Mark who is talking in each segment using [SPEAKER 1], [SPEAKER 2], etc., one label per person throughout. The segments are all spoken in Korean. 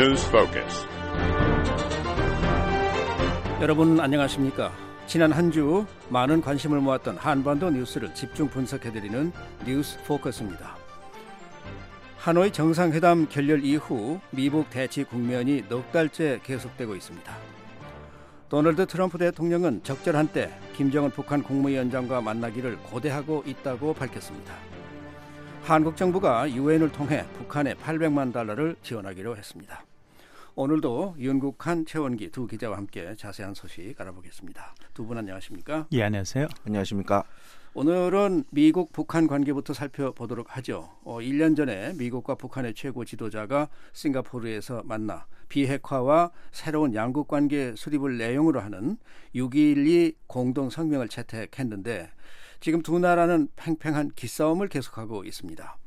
[SPEAKER 1] News Focus.
[SPEAKER 2] 여러분 안녕하십니까? 지난 한 주 많은 관심을 모았던 한반도 뉴스를 집중 분석해 드리는 뉴스 포커스입니다. 하노이 정상회담 결렬 이후 미국 대치 국면이 넉 달째 계속되고 있습니다. 도널드 트럼프 대통령은 적절한 때 김정은 북한 국무위원장과 만나기를 고대하고 있다고 밝혔습니다. 한국 정부가 유엔을 통해 북한에 800만 달러를 지원하기로 했습니다. 오늘도 윤국한 최원기 두 기자와 함께 자세한 소식 알아보겠습니다. 두 분 안녕하십니까?
[SPEAKER 3] 예, 안녕하세요.
[SPEAKER 4] 안녕하십니까?
[SPEAKER 2] 오늘은 미국 북한 관계부터 살펴보도록 하죠. 어, 1년 전에 미국과 북한의 최고 지도자가 싱가포르에서 만나 비핵화와 새로운 양국 관계 수립을 내용으로 하는 6.12 공동 성명을 채택했는데 지금 두 나라는 팽팽한 기싸움을 계속하고 있습니다.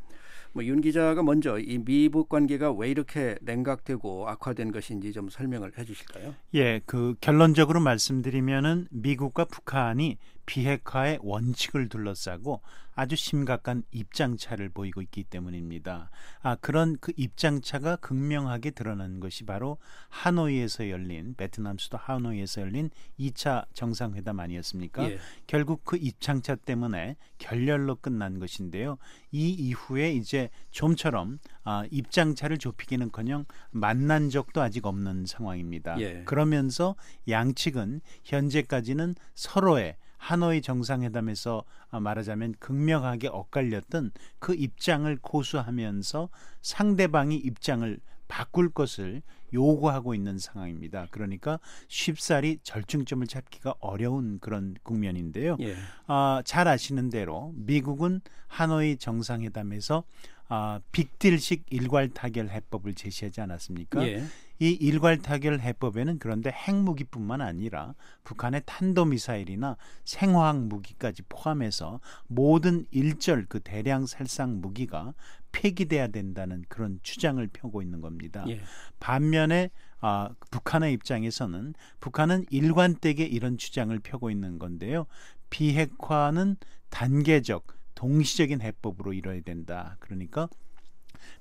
[SPEAKER 2] 뭐 윤 기자가 먼저 이 미북 관계가 왜 이렇게 냉각되고 악화된 것인지 좀 설명을 해주실까요?
[SPEAKER 3] 예, 그 결론적으로 말씀드리면은 미국과 북한이 비핵화의 원칙을 둘러싸고 아주 심각한 입장차를 보이고 있기 때문입니다. 아, 그런 그 입장차가 극명하게 드러난 것이 바로 하노이에서 열린 베트남 수도 하노이에서 열린 2차 정상회담 아니었습니까? 예. 결국 그 입장차 때문에 결렬로 끝난 것인데요. 이 이후에 이제 좀처럼 아, 입장차를 좁히기는커녕 만난 적도 아직 없는 상황입니다. 예. 그러면서 양측은 현재까지는 서로의 하노이 정상회담에서 말하자면 극명하게 엇갈렸던 그 입장을 고수하면서 상대방이 입장을 바꿀 것을 요구하고 있는 상황입니다. 그러니까 쉽사리 절충점을 찾기가 어려운 그런 국면인데요. 예. 아, 잘 아시는 대로 미국은 하노이 정상회담에서 아, 빅딜식 일괄 타결 해법을 제시하지 않았습니까? 예. 이 일괄 타결 해법에는 그런데 핵무기뿐만 아니라 북한의 탄도미사일이나 생화학 무기까지 포함해서 모든 일절 그 대량 살상 무기가 폐기돼야 된다는 그런 주장을 펴고 있는 겁니다. 예. 반면에 아, 북한의 입장에서는 북한은 일관되게 이런 주장을 펴고 있는 건데요. 비핵화는 단계적 동시적인 해법으로 이뤄야 된다. 그러니까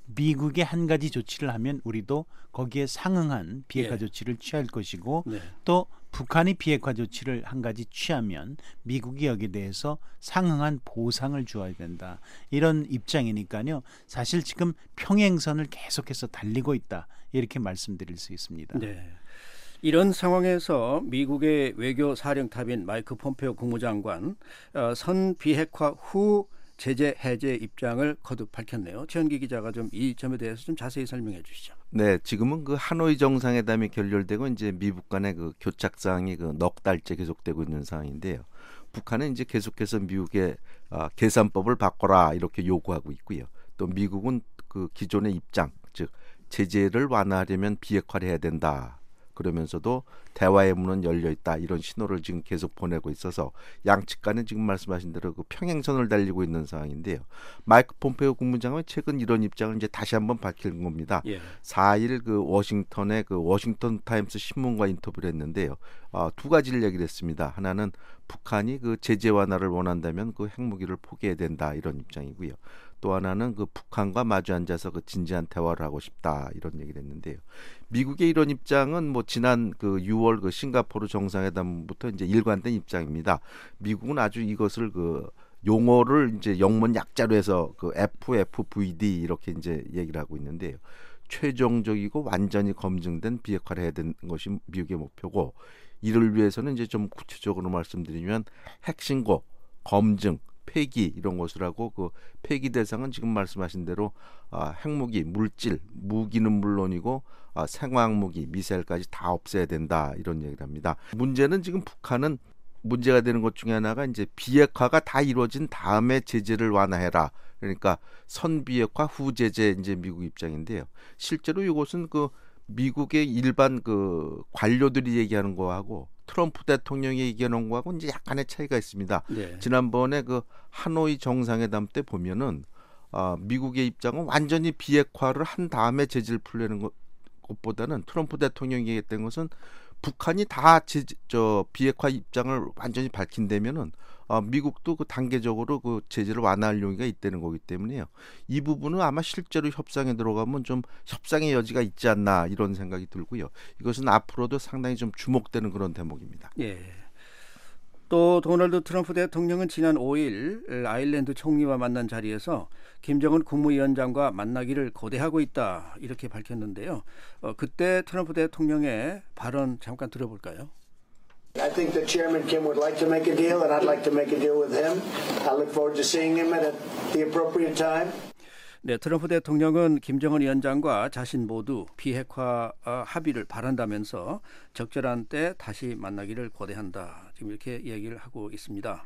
[SPEAKER 3] 미국의 한 가지 조치를 하면 우리도 거기에 상응한 비핵화 예. 조치를 취할 것이고 네. 또 북한이 비핵화 조치를 한 가지 취하면 미국이 여기에 대해서 상응한 보상을 주어야 된다. 이런 입장이니까요. 사실 지금 평행선을 계속해서 달리고 있다. 이렇게 말씀드릴 수 있습니다.
[SPEAKER 2] 네. 이런 상황에서 미국의 외교 사령탑인 마이크 폼페오 국무장관 어, 선 비핵화 후 제재 해제 입장을 거듭 밝혔네요. 최현기 기자가 좀 이 점에 대해서 좀 자세히 설명해 주시죠.
[SPEAKER 4] 네, 지금은 그 하노이 정상회담이 결렬되고 이제 미국 간의 그 교착 상이 그 넉 달째 계속되고 있는 상황인데요. 북한은 이제 계속해서 미국의 아, 계산법을 바꿔라 이렇게 요구하고 있고요. 또 미국은 그 기존의 입장, 즉 제재를 완화하려면 비핵화를 해야 된다. 그러면서도 대화의 문은 열려 있다 이런 신호를 지금 계속 보내고 있어서 양측 간에 지금 말씀하신 대로 그 평행선을 달리고 있는 상황인데요. 마이크 폼페오 국무장관이 최근 이런 입장을 이제 다시 한번 밝힌 겁니다. 예. 4일 그 워싱턴의 그 워싱턴 타임스 신문과 인터뷰를 했는데요. 어, 두 가지를 얘기를 했습니다. 하나는 북한이 그 제재 완화를 원한다면 그 핵무기를 포기해야 된다 이런 입장이고요. 또 하나는 그 북한과 마주 앉아서 그 진지한 대화를 하고 싶다 이런 얘기를 했는데요. 미국의 이런 입장은 뭐 지난 그 6월 그 싱가포르 정상회담부터 이제 일관된 입장입니다. 미국은 아주 이것을 그 용어를 이제 영문 약자로 해서 그 FFVD 이렇게 이제 얘기를 하고 있는데요. 최종적이고 완전히 검증된 비핵화를 해야 되는 것이 미국의 목표고 이를 위해서는 이제 좀 구체적으로 말씀드리면 핵신고, 검증, 폐기 이런 것을 하고 그 폐기 대상은 지금 말씀하신 대로 아, 핵무기, 물질, 무기는 물론이고 아, 생화학 무기, 미사일까지 다 없애야 된다 이런 얘기를 합니다. 문제는 지금 북한은 문제가 되는 것 중에 하나가 이제 비핵화가 다 이루어진 다음에 제재를 완화해라. 그러니까 선비핵화 후 제재 이제 미국 입장인데요. 실제로 이것은 그 미국의 일반 그 관료들이 얘기하는 거하고 트럼프 대통령이 얘기하는 거하고 이제 약간의 차이가 있습니다. 네. 지난번에 그 하노이 정상회담 때 보면은 아, 미국의 입장은 완전히 비핵화를 한 다음에 제재를 풀려는 것, 것보다는 트럼프 대통령이 얘기했던 것은 북한이 다 제, 저 비핵화 입장을 완전히 밝힌다면은 어, 미국도 그 단계적으로 그 제재를 완화할 용의가 있다는 거기 때문에요. 이 부분은 아마 실제로 협상에 들어가면 좀 협상의 여지가 있지 않나 이런 생각이 들고요. 이것은 앞으로도 상당히 좀 주목되는 그런 대목입니다.
[SPEAKER 2] 예. 또 도널드 트럼프 대통령은 지난 5일 아일랜드 총리와 만난 자리에서 김정은 국무위원장과 만나기를 고대하고 있다 이렇게 밝혔는데요. 어, 그때 트럼프 대통령의 발언 잠깐 들어볼까요?
[SPEAKER 1] I think that Chairman Kim would like to make a deal, and I'd like to make a deal with him. I look forward to seeing him at the appropriate time.
[SPEAKER 2] 네, 트럼프 대통령은 김정은 위원장과 자신 모두 비핵화 어, 합의를 바란다면서 적절한 때 다시 만나기를 고대한다. 지금 이렇게 얘기를 하고 있습니다.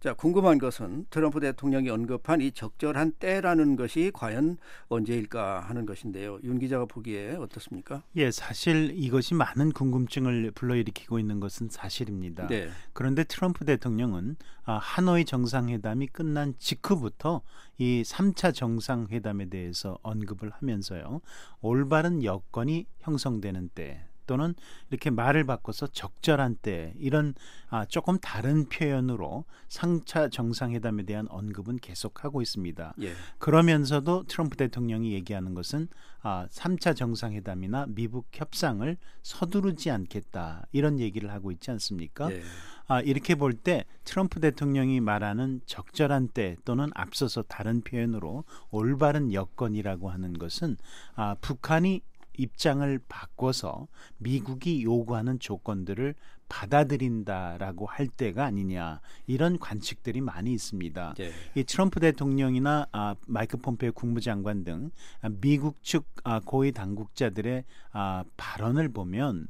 [SPEAKER 2] 자, 궁금한 것은 트럼프 대통령이 언급한 이 적절한 때라는 것이 과연 언제일까 하는 것인데요. 윤 기자가 보기에 어떻습니까?
[SPEAKER 3] 예, 사실 이것이 많은 궁금증을 불러일으키고 있는 것은 사실입니다.
[SPEAKER 2] 네.
[SPEAKER 3] 그런데 트럼프 대통령은 아, 하노이 정상회담이 끝난 직후부터 이 3차 정상회담에 대해서 언급을 하면서요. 올바른 여건이 형성되는 때 또는 이렇게 말을 바꿔서 적절한 때 이런 아, 조금 다른 표현으로 상차 정상회담에 대한 언급은 계속하고 있습니다.
[SPEAKER 2] 예.
[SPEAKER 3] 그러면서도 트럼프 대통령이 얘기하는 것은 아, 3차 정상회담이나 미국 협상을 서두르지 않겠다 이런 얘기를 하고 있지 않습니까?
[SPEAKER 2] 예.
[SPEAKER 3] 아, 이렇게 볼 때 트럼프 대통령이 말하는 적절한 때 또는 앞서서 다른 표현으로 올바른 여건이라고 하는 것은 아, 북한이 입장을 바꿔서 미국이 요구하는 조건들을 받아들인다라고 할 때가 아니냐 이런 관측들이 많이 있습니다.
[SPEAKER 2] 예.
[SPEAKER 3] 이 트럼프 대통령이나 아, 마이크 폼페이오 국무장관 등 아, 미국 측 아, 고위 당국자들의 아, 발언을 보면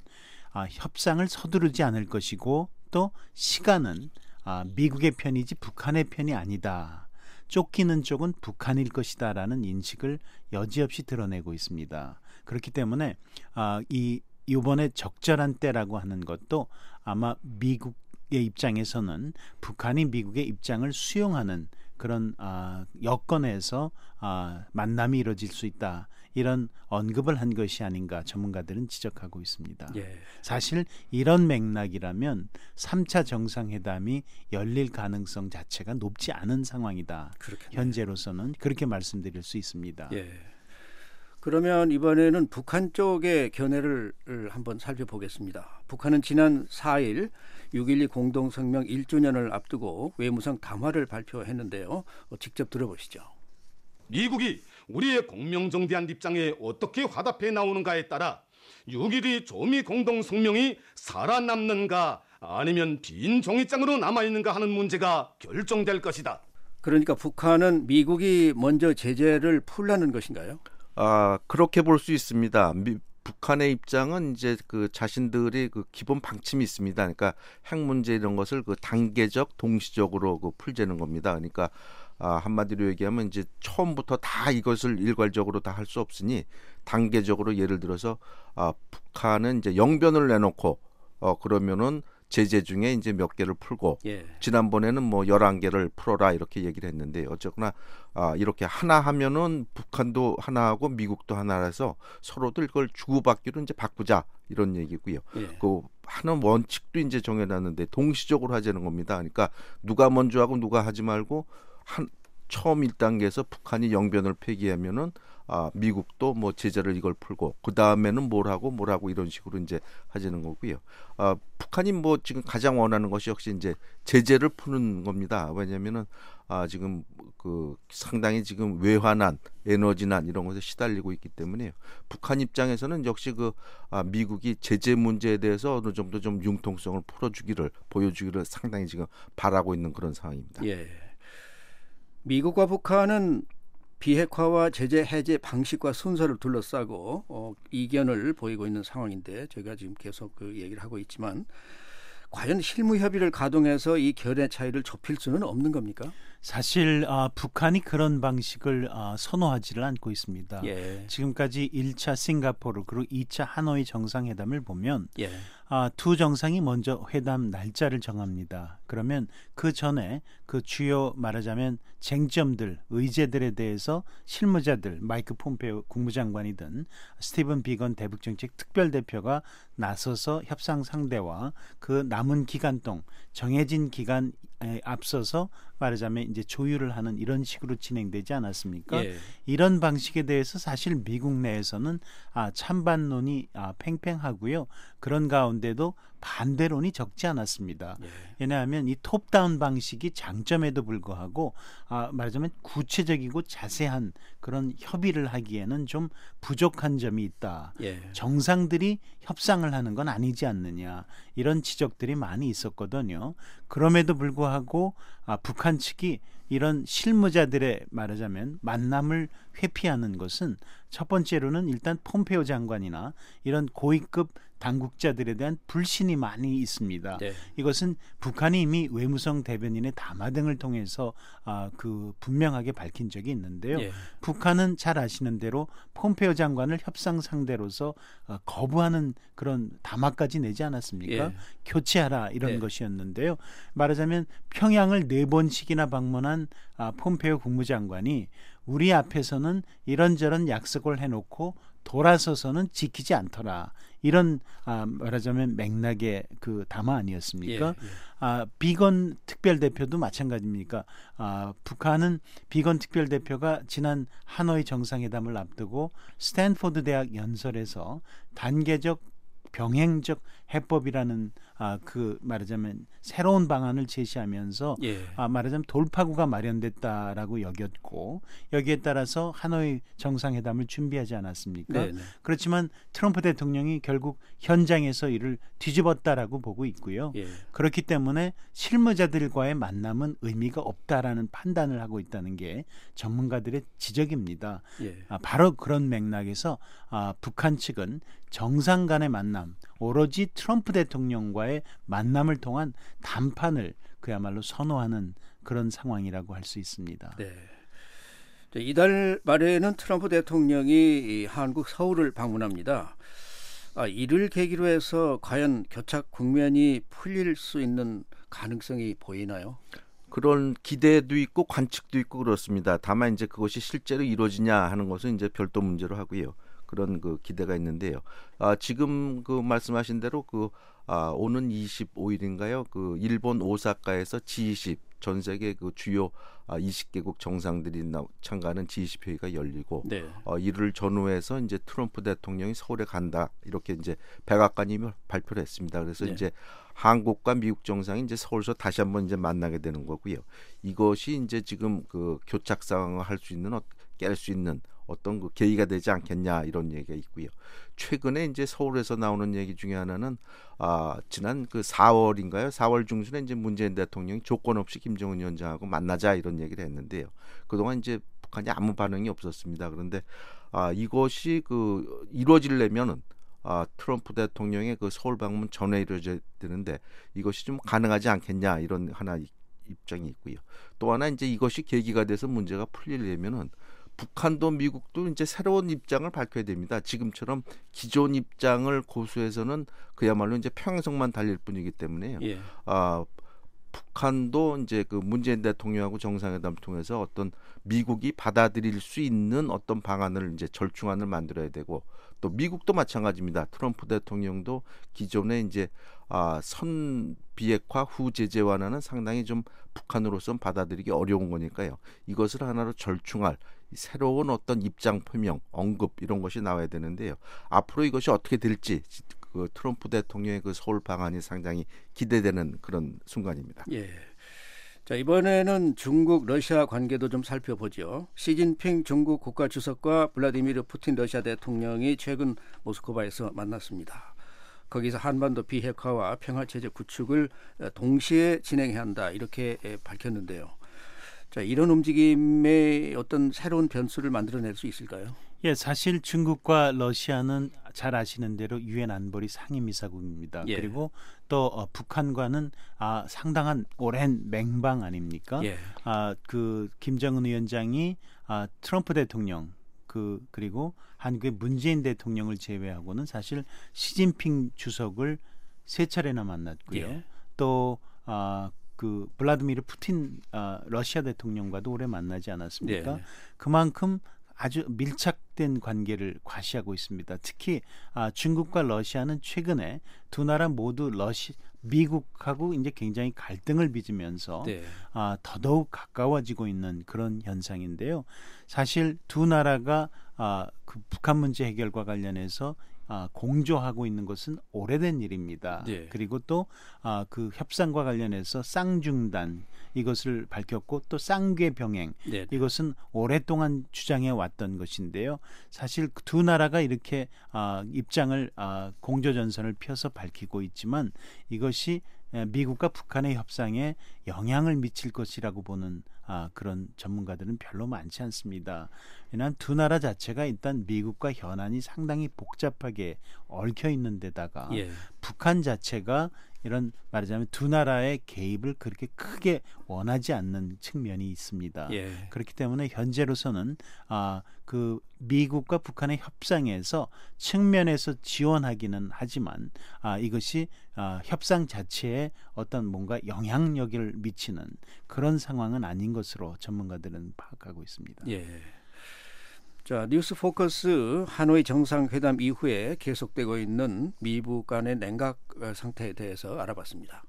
[SPEAKER 3] 아, 협상을 서두르지 않을 것이고 또 시간은 아, 미국의 편이지 북한의 편이 아니다. 쫓기는 쪽은 북한일 것이다라는 인식을 여지없이 드러내고 있습니다. 그렇기 때문에 아, 이 이번에 적절한 때라고 하는 것도 아마 미국의 입장에서는 북한이 미국의 입장을 수용하는 그런 아, 여건에서 아, 만남이 이루어질 수 있다. 이런 언급을 한 것이 아닌가 전문가들은 지적하고 있습니다.
[SPEAKER 2] 예.
[SPEAKER 3] 사실 이런 맥락이라면 3차 정상회담이 열릴 가능성 자체가 높지 않은 상황이다.
[SPEAKER 2] 그렇겠네요.
[SPEAKER 3] 현재로서는 그렇게 말씀드릴 수 있습니다.
[SPEAKER 2] 예. 그러면 이번에는 북한 쪽의 견해를 한번 살펴보겠습니다. 북한은 지난 4일 6.12 공동성명 1주년을 앞두고 외무성 담화를 발표했는데요. 어, 직접 들어보시죠.
[SPEAKER 5] 미국이 우리의 공명정대한 입장에 어떻게 화답해 나오는가에 따라 6.12 조미 공동성명이 살아남는가 아니면 빈 종이장으로 남아있는가 하는 문제가 결정될 것이다.
[SPEAKER 2] 그러니까 북한은 미국이 먼저 제재를 풀라는 것인가요?
[SPEAKER 4] 아 그렇게 볼 수 있습니다. 미, 북한의 입장은 이제 그 자신들의 그 기본 방침이 있습니다. 그러니까 핵 문제 이런 것을 그 단계적 동시적으로 그 풀자는 겁니다. 그러니까 아, 한마디로 얘기하면 이제 처음부터 다 이것을 일괄적으로 다 할 수 없으니 단계적으로 예를 들어서 아, 북한은 이제 영변을 내놓고 어 그러면은 제재 중에 이제 몇 개를 풀고
[SPEAKER 2] 예.
[SPEAKER 4] 지난번에는 뭐 11개를 풀어라 이렇게 얘기를 했는데 어쨌거나 아, 이렇게 하나 하면은 북한도 하나 하고 미국도 하나라서 서로들 그걸 주고받기로 이제 바꾸자 이런 얘기고요.
[SPEAKER 2] 예.
[SPEAKER 4] 그 하는 원칙도 이제 정해놨는데 동시적으로 하자는 겁니다. 그러니까 누가 먼저 하고 누가 하지 말고 한 처음 1단계에서 북한이 영변을 폐기하면은 아, 미국도 뭐 제재를 이걸 풀고 그 다음에는 뭘 하고 뭘 하고 이런 식으로 이제 하자는 거고요. 아, 북한이 뭐 지금 가장 원하는 것이 역시 이제 제재를 푸는 겁니다. 왜냐면은 아, 지금 그 상당히 지금 외환난, 에너지난 이런 것에 시달리고 있기 때문에요. 북한 입장에서는 역시 그 아, 미국이 제재 문제에 대해서 어느 정도 좀 융통성을 풀어주기를 보여주기를 상당히 지금 바라고 있는 그런 상황입니다.
[SPEAKER 2] 예. 미국과 북한은 비핵화와 제재 해제 방식과 순서를 둘러싸고 어, 이견을 보이고 있는 상황인데 저희가 지금 계속 그 얘기를 하고 있지만 과연 실무 협의를 가동해서 이 견해 차이를 좁힐 수는 없는 겁니까?
[SPEAKER 3] 사실 아, 북한이 그런 방식을 아, 선호하지를 않고 있습니다.
[SPEAKER 2] 예.
[SPEAKER 3] 지금까지 1차 싱가포르 그리고 2차 하노이 정상회담을 보면
[SPEAKER 2] 예.
[SPEAKER 3] 아, 두 정상이 먼저 회담 날짜를 정합니다. 그러면 그 전에 그 주요 말하자면 쟁점들, 의제들에 대해서 실무자들, 마이크 폼페오 국무장관이든 스티븐 비건 대북정책 특별대표가 나서서 협상 상대와 그 남은 기간 동안 정해진 기간 에, 앞서서 말하자면 이제 조율을 하는 이런 식으로 진행되지 않았습니까?
[SPEAKER 2] 예.
[SPEAKER 3] 이런 방식에 대해서 사실 미국 내에서는 아, 찬반론이 아, 팽팽하고요. 그런 가운데도 반대론이 적지 않았습니다.
[SPEAKER 2] 예.
[SPEAKER 3] 왜냐하면 이 톱다운 방식이 장점에도 불구하고 아, 말하자면 구체적이고 자세한 그런 협의를 하기에는 좀 부족한 점이 있다.
[SPEAKER 2] 예.
[SPEAKER 3] 정상들이 협상을 하는 건 아니지 않느냐 이런 지적들이 많이 있었거든요. 그럼에도 불구하고 아, 북한 측이 이런 실무자들의 말하자면 만남을 회피하는 것은 첫 번째로는 일단 폼페오 장관이나 이런 고위급 당국자들에 대한 불신이 많이 있습니다.
[SPEAKER 2] 네.
[SPEAKER 3] 이것은 북한이 이미 외무성 대변인의 담화 등을 통해서 아, 그 분명하게 밝힌 적이 있는데요.
[SPEAKER 2] 예.
[SPEAKER 3] 북한은 잘 아시는 대로 폼페오 장관을 협상 상대로서 어, 거부하는 그런 담화까지 내지 않았습니까?
[SPEAKER 2] 예.
[SPEAKER 3] 교체하라 이런
[SPEAKER 2] 네.
[SPEAKER 3] 것이었는데요. 말하자면 평양을 네 번씩이나 방문한 아, 폼페오 국무장관이 우리 앞에서는 이런저런 약속을 해놓고 돌아서서는 지키지 않더라. 이런 아, 말하자면 맥락의 그 담화 아니었습니까?
[SPEAKER 2] 예, 예.
[SPEAKER 3] 아, 비건 특별 대표도 마찬가지입니까? 아, 북한은 비건 특별 대표가 지난 하노이 정상회담을 앞두고 스탠포드 대학 연설에서 단계적 병행적 해법이라는 아, 그 말하자면 새로운 방안을 제시하면서
[SPEAKER 2] 예.
[SPEAKER 3] 아, 말하자면 돌파구가 마련됐다라고 여겼고 여기에 따라서 하노이 정상회담을 준비하지 않았습니까?
[SPEAKER 2] 네, 네.
[SPEAKER 3] 그렇지만 트럼프 대통령이 결국 현장에서 이를 뒤집었다라고 보고 있고요.
[SPEAKER 2] 예.
[SPEAKER 3] 그렇기 때문에 실무자들과의 만남은 의미가 없다라는 판단을 하고 있다는 게 전문가들의 지적입니다.
[SPEAKER 2] 예.
[SPEAKER 3] 아, 바로 그런 맥락에서 아, 북한 측은 정상 간의 만남, 오로지 트럼프 대통령과의 만남을 통한 담판을 그야말로 선호하는 그런 상황이라고 할 수 있습니다.
[SPEAKER 2] 네. 자, 이달 말에는 트럼프 대통령이 이 한국 서울을 방문합니다. 아, 이를 계기로 해서 과연 교착 국면이 풀릴 수 있는 가능성이 보이나요?
[SPEAKER 4] 그런 기대도 있고 관측도 있고 그렇습니다. 다만 이제 그것이 실제로 이루어지냐 하는 것은 이제 별도 문제로 하고요. 그런 그 기대가 있는데요. 아, 지금 그 말씀하신 대로 그 아, 오는 25일인가요? 그 일본 오사카에서 G20 전 세계 그 주요 아, 20개국 정상들이 나, 참가하는 G20 회의가 열리고
[SPEAKER 2] 네.
[SPEAKER 4] 어, 이를 전후해서 이제 트럼프 대통령이 서울에 간다 이렇게 이제 백악관이 발표를 했습니다. 그래서
[SPEAKER 2] 네.
[SPEAKER 4] 이제 한국과 미국 정상이 이제 서울에서 다시 한번 이제 만나게 되는 거고요. 이것이 이제 지금 그 교착 상황을 할 수 있는 깰 수 있는 어떤 그 계기가 되지 않겠냐 이런 얘기가 있고요. 최근에 이제 서울에서 나오는 얘기 중에 하나는 아 지난 그 4월인가요? 4월 중순에 이제 문재인 대통령이 조건 없이 김정은 위원장하고 만나자 이런 얘기를 했는데요. 그동안 이제 북한이 아무 반응이 없었습니다. 그런데 아 이것이 그 이루어지려면은 아 트럼프 대통령의 그 서울 방문 전에 이루어져야 되는데 이것이 좀 가능하지 않겠냐 이런 하나 이- 입장이 있고요. 또 하나 이제 이것이 계기가 돼서 문제가 풀리려면은 북한도 미국도 이제 새로운 입장을 밝혀야 됩니다. 지금처럼 기존 입장을 고수해서는 그야말로 이제 평행선만 달릴 뿐이기 때문에요.
[SPEAKER 2] 예.
[SPEAKER 4] 아 북한도 이제 그 문재인 대통령하고 정상회담 통해서 어떤 미국이 받아들일 수 있는 어떤 방안을 이제 절충안을 만들어야 되고 또 미국도 마찬가지입니다. 트럼프 대통령도 기존에 이제 아, 선 비핵화 후 제재 완화는 상당히 좀 북한으로선 받아들이기 어려운 거니까요. 이것을 하나로 절충할 이 새로운 어떤 입장 표명, 언급 이런 것이 나와야 되는데요. 앞으로 이것이 어떻게 될지 그 트럼프 대통령의 그 서울 방안이 상당히 기대되는 그런 순간입니다.
[SPEAKER 2] 예. 자, 이번에는 중국 러시아 관계도 좀 살펴보죠. 시진핑 중국 국가 주석과 블라디미르 푸틴 러시아 대통령이 최근 모스크바에서 만났습니다. 거기서 한반도 비핵화와 평화 체제 구축을 어, 동시에 진행해야 한다 이렇게 에, 밝혔는데요. 자, 이런 움직임에 어떤 새로운 변수를 만들어낼 수 있을까요?
[SPEAKER 3] 예, 사실 중국과 러시아는 잘 아시는 대로 유엔 안보리 상임이사국입니다.
[SPEAKER 2] 예.
[SPEAKER 3] 그리고 또 어, 북한과는 아, 상당한 오랜 맹방 아닙니까?
[SPEAKER 2] 예.
[SPEAKER 3] 아, 그 김정은 위원장이 아, 트럼프 대통령 그 그리고 한국의 문재인 대통령을 제외하고는 사실 시진핑 주석을 세 차례나 만났고요.
[SPEAKER 2] 예.
[SPEAKER 3] 또 아, 그 블라디미르 푸틴 아, 러시아 대통령과도 오래 만나지 않았습니까?
[SPEAKER 2] 네.
[SPEAKER 3] 그만큼 아주 밀착된 관계를 과시하고 있습니다. 특히 아, 중국과 러시아는 최근에 두 나라 모두 러시 미국하고 이제 굉장히 갈등을 빚으면서
[SPEAKER 2] 네.
[SPEAKER 3] 아, 더더욱 가까워지고 있는 그런 현상인데요. 사실 두 나라가 아, 그 북한 문제 해결과 관련해서 아, 공조하고 있는 것은 오래된 일입니다.
[SPEAKER 2] 네.
[SPEAKER 3] 그리고 또 아, 그 협상과 관련해서 쌍중단 이것을 밝혔고 또 쌍궤 병행
[SPEAKER 2] 네.
[SPEAKER 3] 이것은 오랫동안 주장해 왔던 것인데요. 사실 그두 나라가 이렇게 아, 입장을 아, 공조 전선을 펴서 밝히고 있지만 이것이 에, 미국과 북한의 협상에 영향을 미칠 것이라고 보는 아, 그런 전문가들은 별로 많지 않습니다. 왜냐하면 두 나라 자체가 일단 미국과 현안이 상당히 복잡하게 얽혀 있는 데다가
[SPEAKER 2] 예.
[SPEAKER 3] 북한 자체가 이런 말하자면 두 나라의 개입을 그렇게 크게 원하지 않는 측면이 있습니다.
[SPEAKER 2] 예.
[SPEAKER 3] 그렇기 때문에 현재로서는 아 그 미국과 북한의 협상에서 측면에서 지원하기는 하지만 아 이것이 아 협상 자체에 어떤 뭔가 영향력을 미치는 그런 상황은 아닌 것으로 전문가들은 파악하고 있습니다.
[SPEAKER 2] 예. 자, 뉴스 포커스 하노이 정상회담 이후에 계속되고 있는 미북 간의 냉각 어, 상태에 대해서 알아봤습니다.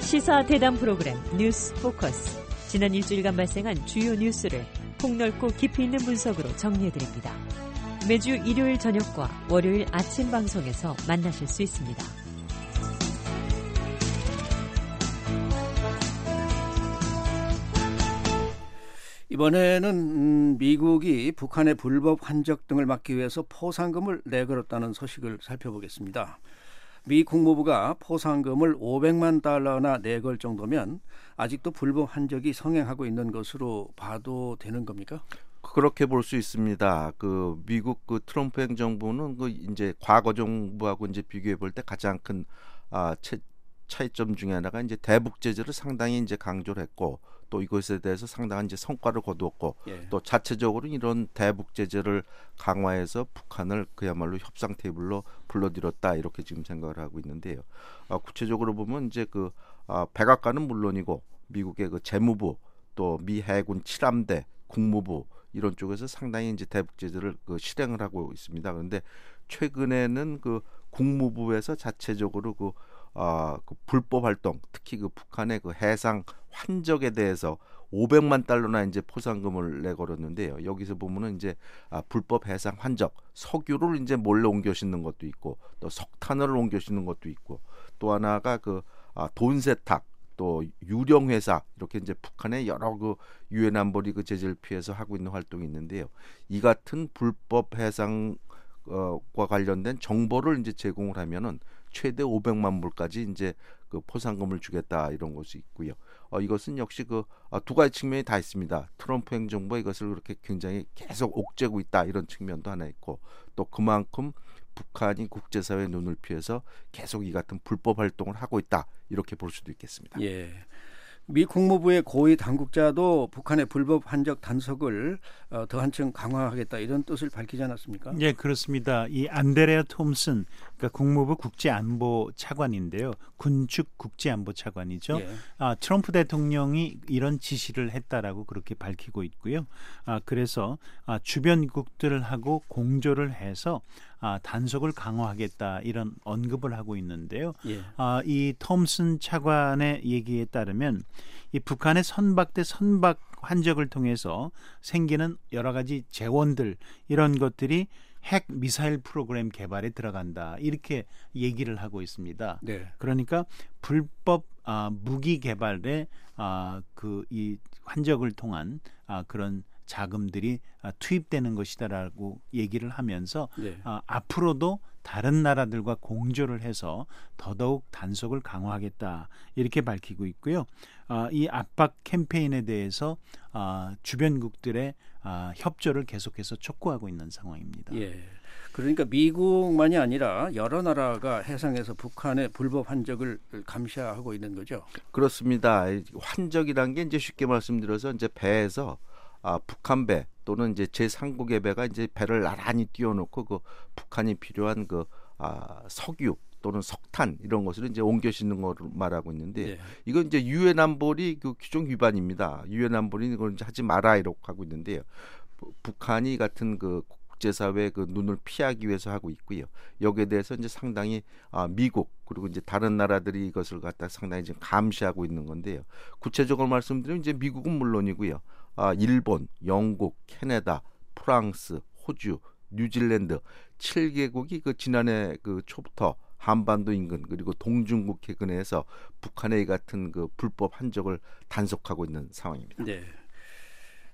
[SPEAKER 6] 시사 대담 프로그램 뉴스 포커스. 지난 일주일간 발생한 주요 뉴스를 폭넓고 깊이 있는 분석으로 정리해 드립니다. 매주 일요일 저녁과 월요일 아침 방송에서 만나실 수 있습니다.
[SPEAKER 2] 이번에는 음, 미국이 북한의 불법 환적 등을 막기 위해서 포상금을 내걸었다는 소식을 살펴보겠습니다. 미 국무부가 포상금을 500만 달러나 내걸 정도면 아직도 불법 환적이 성행하고 있는 것으로 봐도 되는 겁니까?
[SPEAKER 4] 그렇게 볼 수 있습니다. 그 미국 그 트럼프 행정부는 그 이제 과거 정부하고 이제 비교해 볼 때 가장 큰 아, 채, 차이점 중에 하나가 이제 대북 제재를 상당히 이제 강조를 했고 또 이것에 대해서 상당한 이제 성과를 거두었고
[SPEAKER 2] 예.
[SPEAKER 4] 또 자체적으로 이런 대북 제재를 강화해서 북한을 그야말로 협상 테이블로 불러들였다 이렇게 지금 생각을 하고 있는데요. 아, 구체적으로 보면 이제 그 아, 백악관은 물론이고 미국의 그 재무부 또 미 해군 7함대 국무부 이런 쪽에서 상당히 이제 대북 제재를 그 실행을 하고 있습니다. 그런데 최근에는 그 국무부에서 자체적으로 그, 아, 그 불법 활동, 특히 그 북한의 그 해상 환적에 대해서 500만 달러나 이제 포상금을 내걸었는데요. 여기서 보면은 이제 아, 불법 해상 환적, 석유를 이제 몰래 옮겨 싣는 것도 있고 또 석탄을 옮겨 싣는 것도 있고 또 하나가 그 아, 돈 세탁 또 유령 회사 이렇게 이제 북한의 여러 그 유엔 안보리 그 제재를 피해서 하고 있는 활동이 있는데요. 이 같은 불법 해상 과 관련된 정보를 이제 제공을 하면은 최대 500만 불까지 이제 그 포상금을 주겠다 이런 것이 있고요. 어, 이것은 역시 그두 가지 측면이 다 있습니다. 트럼프 행정부가 이것을 그렇게 굉장히 계속 옥죄고 있다 이런 측면도 하나 있고 또 그만큼 북한이 국제사회의 눈을 피해서 계속 이 같은 불법 활동을 하고 있다 이렇게 볼 수도 있겠습니다.
[SPEAKER 2] 예. 미 국무부의 고위 당국자도 북한의 불법 환적 단속을 어, 더 한층 강화하겠다 이런 뜻을 밝히지 않았습니까?
[SPEAKER 3] 예, 그렇습니다. 이 안데레아 톰슨, 그러니까 국무부 국제안보 차관인데요. 군축 국제안보 차관이죠.
[SPEAKER 2] 예.
[SPEAKER 3] 아, 트럼프 대통령이 이런 지시를 했다라고 그렇게 밝히고 있고요. 아, 그래서 아, 주변국들하고 공조를 해서 아, 단속을 강화하겠다 이런 언급을 하고 있는데요.
[SPEAKER 2] 예.
[SPEAKER 3] 아, 이 톰슨 차관의 얘기에 따르면 이 북한의 선박 대 선박 환적을 통해서 생기는 여러 가지 재원들 이런 것들이 핵 미사일 프로그램 개발에 들어간다 이렇게 얘기를 하고 있습니다.
[SPEAKER 2] 네.
[SPEAKER 3] 그러니까 불법 아, 무기 개발에 아, 그 이 환적을 통한 아, 그런 자금들이 아, 투입되는 것이다라고 얘기를 하면서
[SPEAKER 2] 네.
[SPEAKER 3] 아, 앞으로도 다른 나라들과 공조를 해서 더더욱 단속을 강화하겠다 이렇게 밝히고 있고요. 아, 이 압박 캠페인에 대해서 아, 주변국들의 아, 협조를 계속해서 촉구하고 있는 상황입니다.
[SPEAKER 2] 예. 그러니까 미국만이 아니라 여러 나라가 해상에서 북한의 불법 환적을 감시하고 있는 거죠.
[SPEAKER 4] 그렇습니다. 이 환적이란 게 이제 쉽게 말씀드려서 이제 배에서 아, 북한 배 또는 이제 제3국의 배가 이제 배를 나란히 띄워놓고 그 북한이 필요한 그 아, 석유 또는 석탄 이런 것을 이제 옮겨 싣는 거를 말하고 있는데
[SPEAKER 2] 예.
[SPEAKER 4] 이건 이제 유엔 안보리 그 규정 위반입니다. 유엔 안보리 이걸 이제 하지 마라 이렇게 하고 있는데요. 부- 북한이 이 같은 그 국제사회의 그 눈을 피하기 위해서 하고 있고요. 여기에 대해서 이제 상당히 아, 미국 그리고 이제 다른 나라들이 이것을 갖다 상당히 지금 감시하고 있는 건데요. 구체적으로 말씀드리면 이제 미국은 물론이고요. 아, 일본, 영국, 캐나다, 프랑스, 호주, 뉴질랜드 7개국이 그 지난해 그 초부터 한반도 인근 그리고 동중국 해근에서 북한의 이 같은 그 불법 한적을 단속하고 있는 상황입니다.
[SPEAKER 2] 네.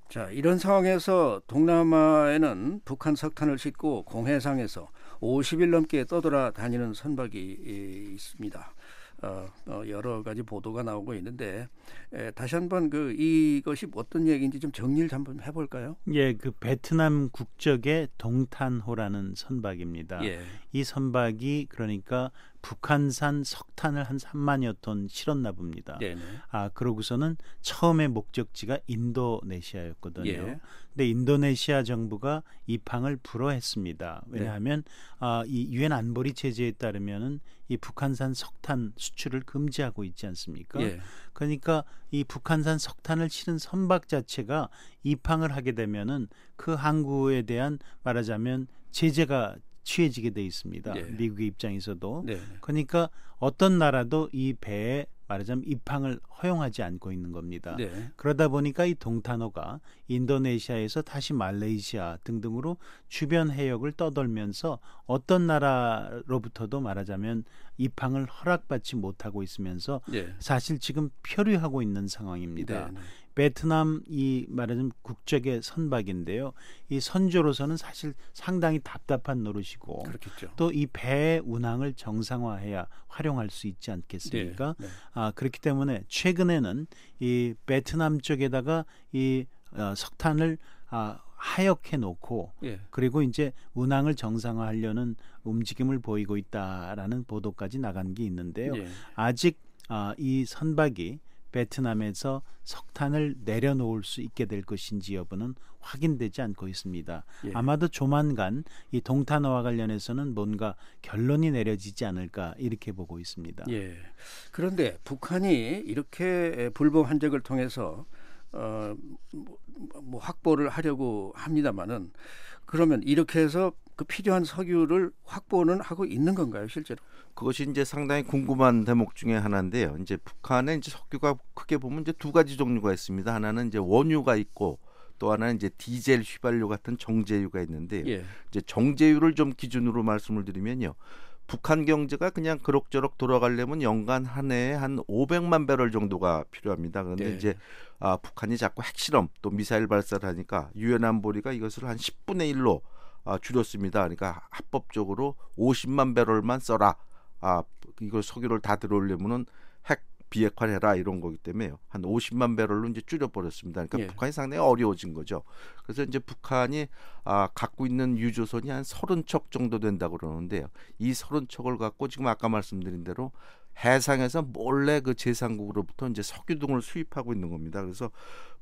[SPEAKER 2] 자, 이런 상황에서 동남아에는 북한 석탄을 싣고 공해상에서 50일 넘게 떠돌아 다니는 선박이 있습니다. 어, 어, 여러 가지 보도가 나오고 있는데 에, 다시 한번 그 이것이 어떤 얘기인지 좀 정리를 한번 해볼까요?
[SPEAKER 3] 예, 그 베트남 국적의 동탄호라는 선박입니다.
[SPEAKER 2] 예.
[SPEAKER 3] 이 선박이 그러니까 북한산 석탄을 한 3만여 톤 실었나 봅니다.
[SPEAKER 2] 네네.
[SPEAKER 3] 아 그러고서는 처음에 목적지가 인도네시아였거든요.
[SPEAKER 2] 예.
[SPEAKER 3] 근데 인도네시아 정부가 입항을 불허했습니다. 왜냐하면 아, 이 유엔 안보리 체제에 따르면은 이 북한산 석탄 수출을 금지하고 있지 않습니까?
[SPEAKER 2] 예.
[SPEAKER 3] 그러니까 이 북한산 석탄을 실은 선박 자체가 입항을 하게 되면은 그 항구에 대한 말하자면 제재가 취해지게 돼 있습니다.
[SPEAKER 2] 네.
[SPEAKER 3] 미국의 입장에서도.
[SPEAKER 2] 네.
[SPEAKER 3] 그러니까 어떤 나라도 이 배에 말하자면 입항을 허용하지 않고 있는 겁니다.
[SPEAKER 2] 네.
[SPEAKER 3] 그러다 보니까 이 동탄호가 인도네시아에서 다시 말레이시아 등등으로 주변 해역을 떠돌면서 어떤 나라로부터도 말하자면 입항을 허락받지 못하고 있으면서
[SPEAKER 2] 네.
[SPEAKER 3] 사실 지금 표류하고 있는 상황입니다.
[SPEAKER 2] 네.
[SPEAKER 3] 베트남 이 말하자면 국적의 선박인데요. 이 선조로서는 사실 상당히 답답한 노릇이고. 또 이 배의 운항을 정상화해야 활용할 수 있지 않겠습니까?
[SPEAKER 2] 네, 네.
[SPEAKER 3] 아 그렇기 때문에 최근에는 이 베트남 쪽에다가 이 어, 석탄을 아, 하역해 놓고
[SPEAKER 2] 예.
[SPEAKER 3] 그리고 이제 운항을 정상화하려는 움직임을 보이고 있다라는 보도까지 나간 게 있는데요.
[SPEAKER 2] 예.
[SPEAKER 3] 아직 아, 이 선박이 베트남에서 석탄을 내려놓을 수 있게 될 것인지 여부는 확인되지 않고 있습니다.
[SPEAKER 2] 예.
[SPEAKER 3] 아마도 조만간 이 동탄호와 관련해서는 뭔가 결론이 내려지지 않을까 이렇게 보고 있습니다.
[SPEAKER 2] 예. 그런데 북한이 이렇게 불법 한적을 통해서 어, 뭐, 뭐 확보를 하려고 합니다만은 그러면 이렇게 해서 그 필요한 석유를 확보는 하고 있는 건가요, 실제로?
[SPEAKER 4] 그것이 이제 상당히 궁금한 대목 중에 하나인데요. 이제 북한에 이제 석유가 크게 보면 이제 두 가지 종류가 있습니다. 하나는 이제 원유가 있고 또 하나는 이제 디젤 휘발유 같은 정제유가 있는데요.
[SPEAKER 2] 예.
[SPEAKER 4] 이제 정제유를 좀 기준으로 말씀을 드리면요. 북한 경제가 그냥 그럭저럭 돌아가려면 연간 한 해에 한 500만 배럴 정도가 필요합니다. 그런데
[SPEAKER 2] 네.
[SPEAKER 4] 이제 아, 북한이 자꾸 핵실험 또 미사일 발사를 하니까 유엔 안보리가 이것을 한 10분의 1로 아, 줄였습니다. 그러니까 합법적으로 50만 배럴만 써라. 아, 이걸 석유를 다 들어오려면은 핵 비핵화해라 이런 거기 때문에 한 50만 배럴로 이제 줄여버렸습니다. 그러니까
[SPEAKER 2] 예.
[SPEAKER 4] 북한이 상당히 어려워진 거죠. 그래서 이제 북한이 아, 갖고 있는 유조선이 한 30척 정도 된다고 그러는데요. 이 30척을 갖고 지금 아까 말씀드린 대로 해상에서 몰래 그 제3국으로부터 이제 석유 등을 수입하고 있는 겁니다. 그래서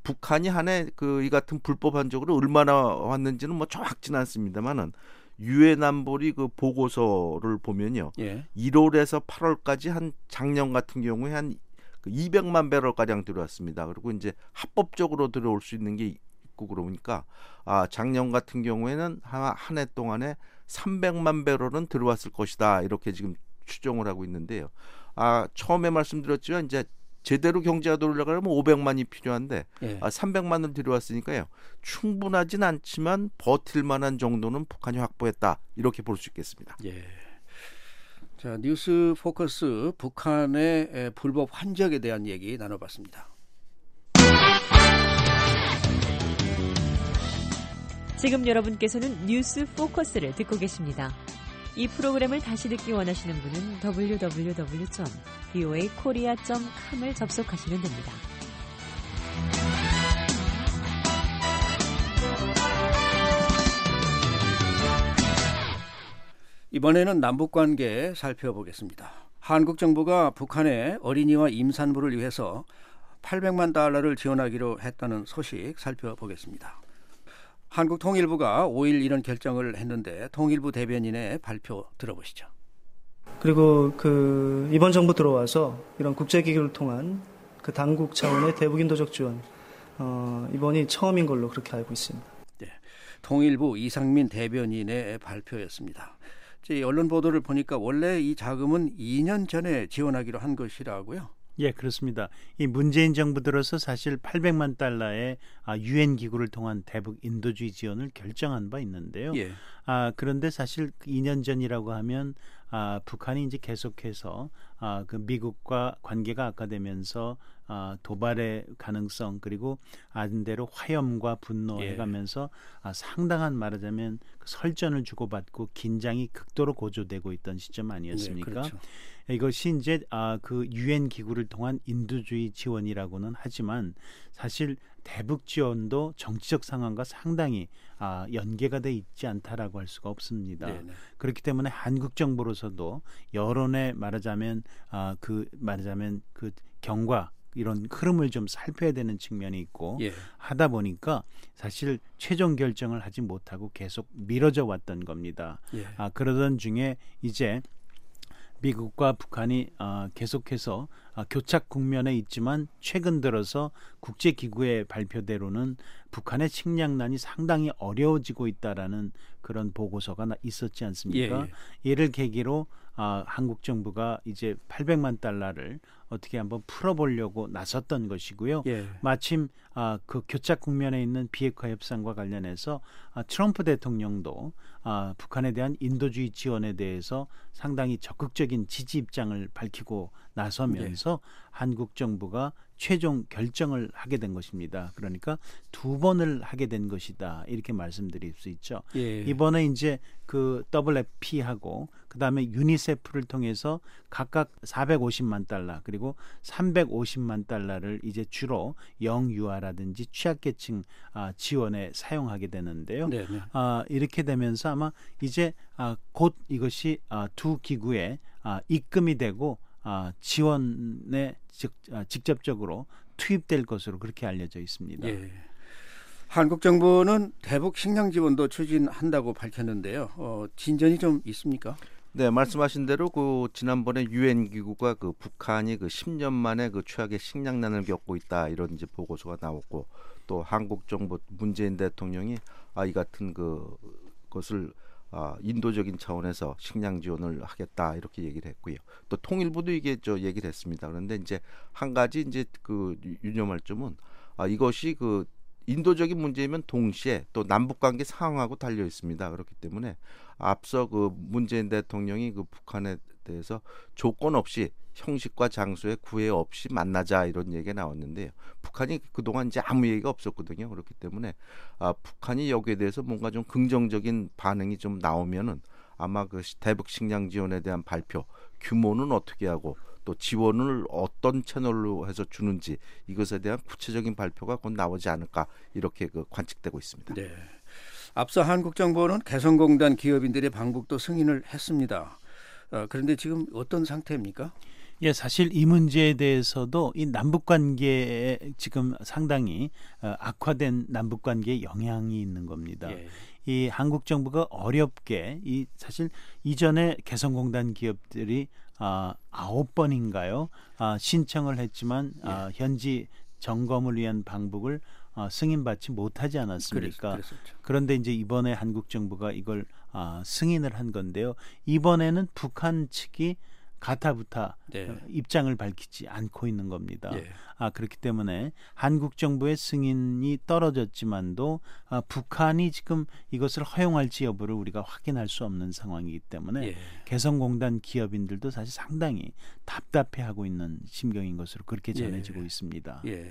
[SPEAKER 4] 북한이 한 해 그 이 같은 불법 한적으로 얼마나 왔는지는 뭐 정확지는 않습니다만은 유엔 안보리 그 보고서를 보면요.
[SPEAKER 2] 예.
[SPEAKER 4] 1월에서 8월까지 한 작년 같은 경우에 한 200만 배럴 가량 들어왔습니다. 그리고 이제 합법적으로 들어올 수 있는 게 있고 그러니까 아 작년 같은 경우에는 한해 동안에 300만 배럴은 들어왔을 것이다 이렇게 지금 추정을 하고 있는데요. 아 처음에 말씀드렸지만 이제 제대로 경제가 돌아가려면 500만이 필요한데
[SPEAKER 2] 예.
[SPEAKER 4] 아, 300만을 들여왔으니까요. 충분하진 않지만 버틸 만한 정도는 북한이 확보했다. 이렇게 볼 수 있겠습니다.
[SPEAKER 2] 예. 자, 뉴스 포커스 북한의 에, 불법 환적에 대한 얘기 나눠봤습니다.
[SPEAKER 6] 지금 여러분께서는 뉴스 포커스를 듣고 계십니다. 이 프로그램을 다시 듣기 원하시는 분은 www.voakorea.com을 접속하시면 됩니다.
[SPEAKER 2] 이번에는 남북 관계 살펴보겠습니다. 한국 정부가 북한에 어린이와 임산부를 위해서 800만 달러를 지원하기로 했다는 소식 살펴보겠습니다. 한국 통일부가 5일 이런 결정을 했는데 통일부 대변인의 발표 들어보시죠.
[SPEAKER 7] 그리고 그 이번 정부 들어와서 이런 국제기구를 통한 그 당국 차원의 대북인도적 지원 어, 이번이 처음인 걸로 그렇게 알고 있습니다.
[SPEAKER 2] 통일부 이상민 대변인의 발표였습니다. 제 언론 보도를 보니까 원래 이 자금은 2년 전에 지원하기로 한 것이라고요.
[SPEAKER 3] 예, 그렇습니다. 이 문재인 정부 들어서 사실 800만 달러의 아, 유엔 기구를 통한 대북 인도주의 지원을 결정한 바 있는데요.
[SPEAKER 2] 예.
[SPEAKER 3] 아, 그런데 사실 2년 전이라고 하면 아, 북한이 이제 계속해서 아, 그 미국과 관계가 악화되면서 아, 도발의 가능성 그리고 아는대로 화염과 분노해 가면서 아, 상당한 말하자면 그 설전을 주고받고 긴장이 극도로 고조되고 있던 시점 아니었습니까?
[SPEAKER 2] 네, 그렇죠.
[SPEAKER 3] 이것이 이제 아, 그 유엔 기구를 통한 인도주의 지원이라고는 하지만 사실 대북 지원도 정치적 상황과 상당히 아, 연계가 돼 있지 않다라고 할 수가 없습니다.
[SPEAKER 2] 네네.
[SPEAKER 3] 그렇기 때문에 한국 정부로서도 여론에 말하자면 아, 그 말하자면 그 경과 이런 흐름을 좀 살펴야 되는 측면이 있고
[SPEAKER 2] 예.
[SPEAKER 3] 하다 보니까 사실 최종 결정을 하지 못하고 계속 미뤄져 왔던 겁니다.
[SPEAKER 2] 예.
[SPEAKER 3] 아, 그러던 중에 이제 미국과 북한이 아, 계속해서 아, 교착 국면에 있지만 최근 들어서 국제기구의 발표대로는 북한의 식량난이 상당히 어려워지고 있다라는 그런 보고서가 나- 있었지 않습니까?
[SPEAKER 2] 예,
[SPEAKER 3] 이를 계기로 아, 한국 정부가 이제 800만 달러를 어떻게 한번 풀어보려고 나섰던 것이고요.
[SPEAKER 2] 예.
[SPEAKER 3] 마침 아, 그 교착 국면에 있는 비핵화 협상과 관련해서 아, 트럼프 대통령도 아, 북한에 대한 인도주의 지원에 대해서 상당히 적극적인 지지 입장을 밝히고 나서면서 한국 정부가 최종 결정을 하게 된 것입니다. 그러니까 두 번을 하게 된 것이다. 이렇게 말씀드릴 수 있죠.
[SPEAKER 2] 예.
[SPEAKER 3] 이번에 이제 그 WFP하고 그다음에 유니세프를 통해서 각각 450만 달러 그리고 350만 달러를 이제 주로 영유아라든지 취약계층 아, 지원에 사용하게 되는데요.
[SPEAKER 2] 네, 네.
[SPEAKER 3] 아, 이렇게 되면서 아마 이제 아, 곧 이것이 아, 두 기구에 아, 입금이 되고 아, 지원에 직, 아, 직접적으로 투입될 것으로 그렇게 알려져 있습니다.
[SPEAKER 2] 예. 한국 정부는 대북 식량 지원도 추진한다고 밝혔는데요. 어, 진전이 좀 있습니까?
[SPEAKER 4] 네, 말씀하신 대로 그 지난번에 유엔 기구가 그 북한이 그 10년 만에 그 최악의 식량난을 겪고 있다 이런 이제 보고서가 나왔고 또 한국 정부 문재인 대통령이 아이 같은 그 것을 아, 인도적인 차원에서 식량 지원을 하겠다 이렇게 얘기를 했고요. 또 통일부도 이게 저 얘기를 했습니다. 그런데 이제 한 가지 이제 그 유- 유념할 점은 아, 이것이 그 인도적인 문제이면 동시에 또 남북 관계 상황하고 달려 있습니다. 그렇기 때문에 앞서 그 문재인 대통령이 그 북한에 대해서 조건 없이 형식과 장소에 구애 없이 만나자 이런 얘기가 나왔는데요. 북한이 그동안 이제 아무 얘기가 없었거든요. 그렇기 때문에 아, 북한이 여기에 대해서 뭔가 좀 긍정적인 반응이 좀 나오면은 아마 그 시- 대북 식량 지원에 대한 발표 규모는 어떻게 하고 또 지원을 어떤 채널로 해서 주는지 이것에 대한 구체적인 발표가 곧 나오지 않을까 이렇게 그 관측되고 있습니다.
[SPEAKER 2] 네. 앞서 한국 정부는 개성공단 기업인들의 방북도 승인을 했습니다. 어, 그런데 지금 어떤 상태입니까?
[SPEAKER 3] 예, 사실 이 문제에 대해서도 이 남북 관계에 지금 상당히 어, 악화된 남북 관계에 영향이 있는 겁니다.
[SPEAKER 2] 예.
[SPEAKER 3] 이 한국 정부가 어렵게 이 사실 이전에 개성공단 기업들이 아 아홉 번인가요? 아 신청을 했지만 아 현지 점검을 위한 방북을 아, 승인받지 못하지 않았습니까?
[SPEAKER 2] 그랬.
[SPEAKER 3] 그런데 이제 이번에 한국 정부가 이걸 아, 승인을 한 건데요. 이번에는 북한 측이 가타부타
[SPEAKER 2] 네.
[SPEAKER 3] 어, 입장을 밝히지 않고 있는 겁니다.
[SPEAKER 2] 예.
[SPEAKER 3] 아 그렇기 때문에 한국 정부의 승인이 떨어졌지만도 아, 북한이 지금 이것을 허용할지 여부를 우리가 확인할 수 없는 상황이기 때문에
[SPEAKER 2] 예.
[SPEAKER 3] 개성공단 기업인들도 사실 상당히 답답해하고 있는 심경인 것으로 그렇게
[SPEAKER 2] 예.
[SPEAKER 3] 전해지고 있습니다.
[SPEAKER 2] 예.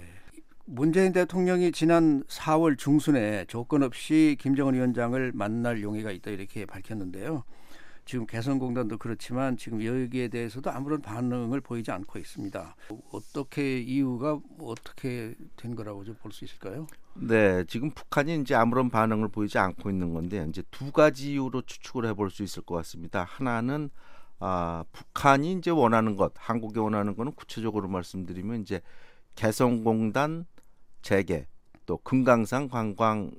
[SPEAKER 2] 문재인 대통령이 지난 4월 중순에 조건 없이 김정은 위원장을 만날 용의가 있다 이렇게 밝혔는데요. 지금 개성공단도 그렇지만 지금 여기에 대해서도 아무런 반응을 보이지 않고 있습니다. 어떻게 이유가 어떻게 된 거라고 좀 볼 수 있을까요?
[SPEAKER 4] 네, 지금 북한이 이제 아무런 반응을 보이지 않고 있는 건데 이제 두 가지 이유로 추측을 해볼 수 있을 것 같습니다. 하나는 아, 북한이 이제 원하는 것, 한국이 원하는 거는 구체적으로 말씀드리면 이제 개성공단 재개, 또 금강산 관광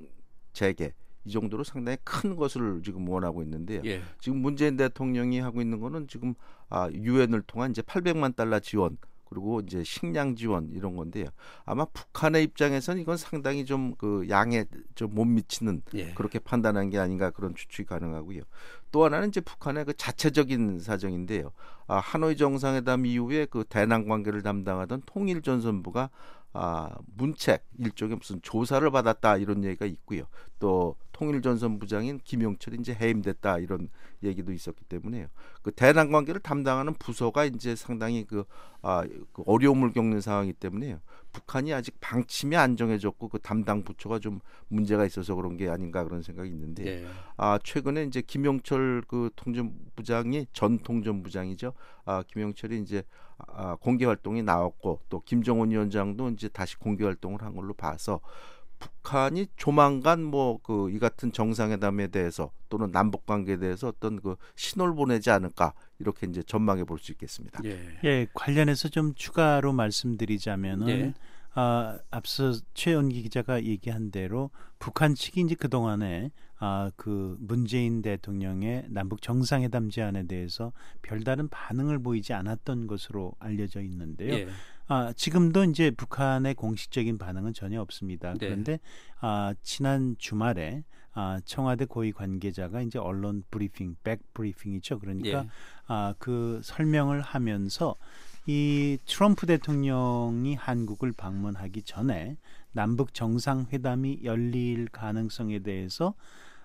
[SPEAKER 4] 재개 이 정도로 상당히 큰 것을 지금 원하고 있는데요.
[SPEAKER 2] 예.
[SPEAKER 4] 지금 문재인 대통령이 하고 있는 거는 지금 아 유엔을 통한 이제 800만 달러 지원 그리고 이제 식량 지원 이런 건데요. 아마 북한의 입장에서는 이건 상당히 좀 그 양에 좀 못 미치는
[SPEAKER 2] 예.
[SPEAKER 4] 그렇게 판단한 게 아닌가 그런 추측이 가능하고요. 또 하나는 이제 북한의 그 자체적인 사정인데요. 아, 하노이 정상회담 이후에 그 대남 관계를 담당하던 통일전선부가 아, 문책 일종의 무슨 조사를 받았다 이런 얘기가 있고요. 또 통일전선 부장인 김용철이 이제 해임됐다 이런 얘기도 있었기 때문에요. 그 대남 관계를 담당하는 부서가 이제 상당히 그, 아, 그 어려움을 겪는 상황이기 때문에요. 북한이 아직 방침이 안 정해졌고 그 담당 부처가 좀 문제가 있어서 그런 게 아닌가 그런 생각이 있는데
[SPEAKER 2] 예.
[SPEAKER 4] 아 최근에 이제 김용철 그 통전부장이 전 통전부장이죠. 아 김용철이 이제 아, 공개 활동이 나왔고 또 김정은 위원장도 이제 다시 공개 활동을 한 걸로 봐서 북한이 조만간 뭐 그 이 같은 정상회담에 대해서 또는 남북 관계에 대해서 어떤 그 신호를 보내지 않을까 이렇게 이제 전망해 볼 수 있겠습니다.
[SPEAKER 2] 예.
[SPEAKER 3] 예, 관련해서 좀 추가로 말씀드리자면은
[SPEAKER 2] 예.
[SPEAKER 3] 아, 앞서 최연기 기자가 얘기한 대로 북한 측이 이제 그동안에 아, 그 문재인 대통령의 남북 정상회담 제안에 대해서 별다른 반응을 보이지 않았던 것으로 알려져 있는데요.
[SPEAKER 2] 예.
[SPEAKER 3] 아, 지금도 이제 북한의 공식적인 반응은 전혀 없습니다.
[SPEAKER 2] 네.
[SPEAKER 3] 그런데 아, 지난 주말에 아, 청와대 고위 관계자가 이제 언론 브리핑, 백 브리핑이죠. 그러니까
[SPEAKER 2] 예.
[SPEAKER 3] 아, 그 설명을 하면서 이 트럼프 대통령이 한국을 방문하기 전에 남북 정상회담이 열릴 가능성에 대해서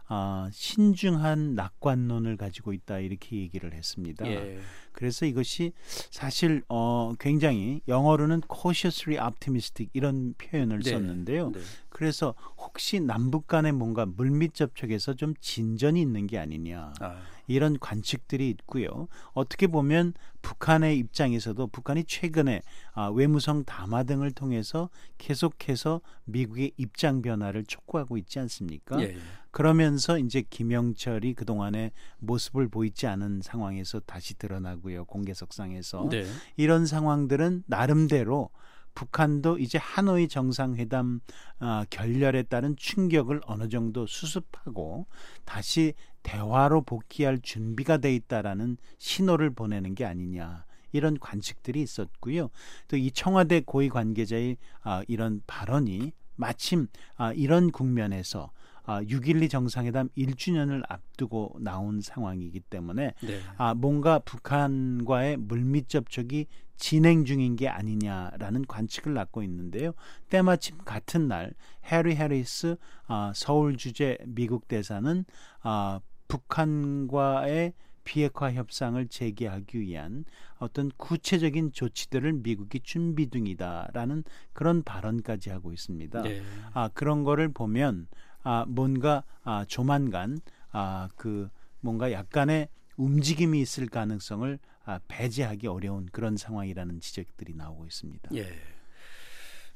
[SPEAKER 3] 아, 신중한 낙관론을 가지고 있다 이렇게 얘기를 했습니다.
[SPEAKER 2] 예.
[SPEAKER 3] 그래서 이것이 사실 어 굉장히 영어로는 cautiously optimistic 이런 표현을
[SPEAKER 2] 네.
[SPEAKER 3] 썼는데요.
[SPEAKER 2] 네.
[SPEAKER 3] 그래서 혹시 남북 간에 뭔가 물밑 접촉에서 좀 진전이 있는 게 아니냐.
[SPEAKER 2] 아,
[SPEAKER 3] 이런 관측들이 있고요. 어떻게 보면 북한의 입장에서도 북한이 최근에 아, 외무성 담화 등을 통해서 계속해서 미국의 입장 변화를 촉구하고 있지 않습니까?
[SPEAKER 2] 예.
[SPEAKER 3] 그러면서 이제 김영철이 그동안에 모습을 보이지 않은 상황에서 다시 드러나고요. 공개석상에서
[SPEAKER 2] 네.
[SPEAKER 3] 이런 상황들은 나름대로 북한도 이제 하노이 정상회담 아, 결렬에 따른 충격을 어느 정도 수습하고 다시 대화로 복귀할 준비가 돼 있다라는 신호를 보내는 게 아니냐. 이런 관측들이 있었고요. 또 이 청와대 고위 관계자의 아, 이런 발언이 마침 아, 이런 국면에서 아, 6.12 정상회담 1주년을 앞두고 나온 상황이기 때문에
[SPEAKER 2] 네.
[SPEAKER 3] 아, 뭔가 북한과의 물밑 접촉이 진행 중인 게 아니냐라는 관측을 낳고 있는데요. 때마침 같은 날 해리 해리스 아, 서울 주재 미국 대사는 아, 북한과의 비핵화 협상을 재개하기 위한 어떤 구체적인 조치들을 미국이 준비 중이다라는 그런 발언까지 하고 있습니다.
[SPEAKER 2] 네.
[SPEAKER 3] 아 그런 거를 보면 아 뭔가 아 조만간 아 그 뭔가 약간의 움직임이 있을 가능성을 아, 배제하기 어려운 그런 상황이라는 지적들이 나오고 있습니다.
[SPEAKER 2] 예.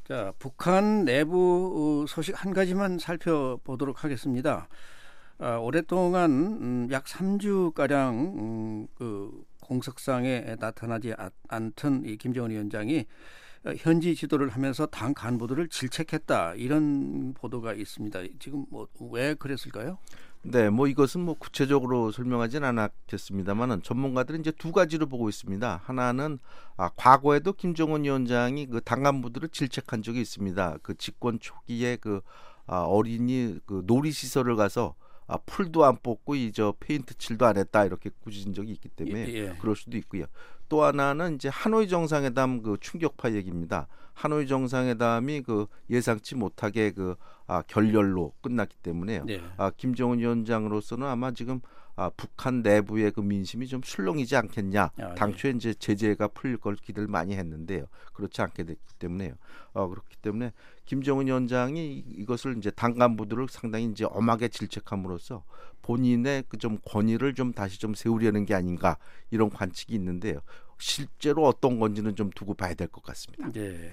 [SPEAKER 2] 자, 북한 내부 어, 소식 한 가지만 살펴보도록 하겠습니다. 아, 오랫동안 음, 약 3주 가량 음, 그 공석상에 나타나지 아- 않던 이 김정은 위원장이 어, 현지 지도를 하면서 당 간부들을 질책했다 이런 보도가 있습니다. 지금 뭐 왜 그랬을까요?
[SPEAKER 4] 네, 뭐 이것은 뭐 구체적으로 설명하진 않았겠습니다만은 전문가들은 이제 두 가지로 보고 있습니다. 하나는 아, 과거에도 김정은 위원장이 그 당간부들을 질책한 적이 있습니다. 그 집권 초기에 그 아, 어린이 그 놀이 시설을 가서 아, 풀도 안 뽑고 이 저 페인트 칠도 안 했다 이렇게 꾸짖은 적이 있기 때문에
[SPEAKER 2] 예, 예.
[SPEAKER 4] 그럴 수도 있고요. 또 하나는 이제 하노이 정상회담 그 충격파 얘기입니다. 하노이 정상회담이 그 예상치 못하게 그 아, 결렬로 끝났기 때문에요.
[SPEAKER 2] 네.
[SPEAKER 4] 아, 김정은 위원장으로서는 아마 지금 아, 북한 내부의 그 민심이 좀 술렁이지 않겠냐.
[SPEAKER 2] 아,
[SPEAKER 4] 당초에 이제 제재가 풀릴 걸 기대를 많이 했는데요. 그렇지 않게 됐기 때문에요. 어, 그렇기 때문에 김정은 위원장이 이- 이것을 이제 당 간부들을 상당히 이제 엄하게 질책함으로써 본인의 그 좀 권위를 좀 다시 좀 세우려는 게 아닌가 이런 관측이 있는데요. 실제로 어떤 건지는 좀 두고 봐야 될 것 같습니다.
[SPEAKER 2] 네.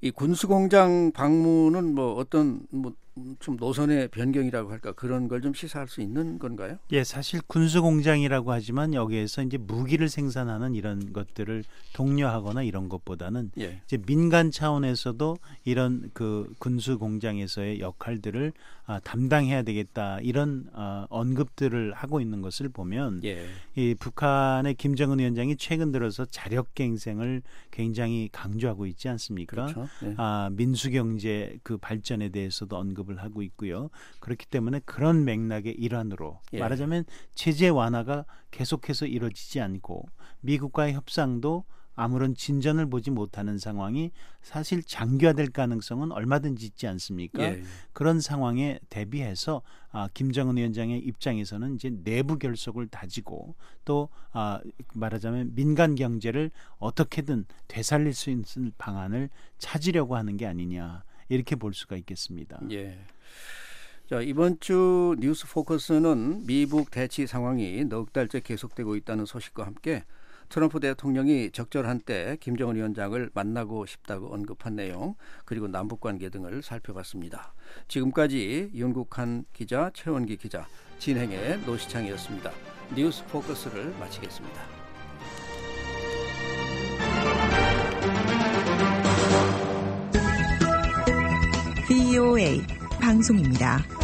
[SPEAKER 2] 이 군수공장 방문은 뭐 어떤 뭐 좀 노선의 변경이라고 할까 그런 걸 좀 시사할 수 있는 건가요?
[SPEAKER 3] 예, 사실 군수 공장이라고 하지만 여기에서 이제 무기를 생산하는 이런 것들을 독려하거나 이런 것보다는
[SPEAKER 2] 예.
[SPEAKER 3] 이제 민간 차원에서도 이런 그 군수 공장에서의 역할들을 아, 담당해야 되겠다 이런 어, 언급들을 하고 있는 것을 보면
[SPEAKER 2] 예.
[SPEAKER 3] 이 북한의 김정은 위원장이 최근 들어서 자력갱생을 굉장히 강조하고 있지 않습니까?
[SPEAKER 2] 그렇죠. 예.
[SPEAKER 3] 아, 민수경제 그 발전에 대해서도 언급 을 하고 있고요. 그렇기 때문에 그런 맥락의 일환으로
[SPEAKER 2] 예.
[SPEAKER 3] 말하자면 체제 완화가 계속해서 이루어지지 않고 미국과의 협상도 아무런 진전을 보지 못하는 상황이 사실 장기화될 가능성은 얼마든지 있지 않습니까?
[SPEAKER 2] 예.
[SPEAKER 3] 그런 상황에 대비해서 아, 김정은 위원장의 입장에서는 이제 내부 결속을 다지고 또 아, 말하자면 민간 경제를 어떻게든 되살릴 수 있는 방안을 찾으려고 하는 게 아니냐 이렇게 볼 수가 있겠습니다.
[SPEAKER 2] 예. 자, 이번 주 뉴스 포커스는 미북 대치 상황이 넉 달째 계속되고 있다는 소식과 함께 트럼프 대통령이 적절한 때 김정은 위원장을 만나고 싶다고 언급한 내용 그리고 남북 관계 등을 살펴봤습니다. 지금까지 윤국한 기자, 최원기 기자, 진행의 노시창이었습니다. 뉴스 포커스를 마치겠습니다.
[SPEAKER 8] VOA 방송입니다.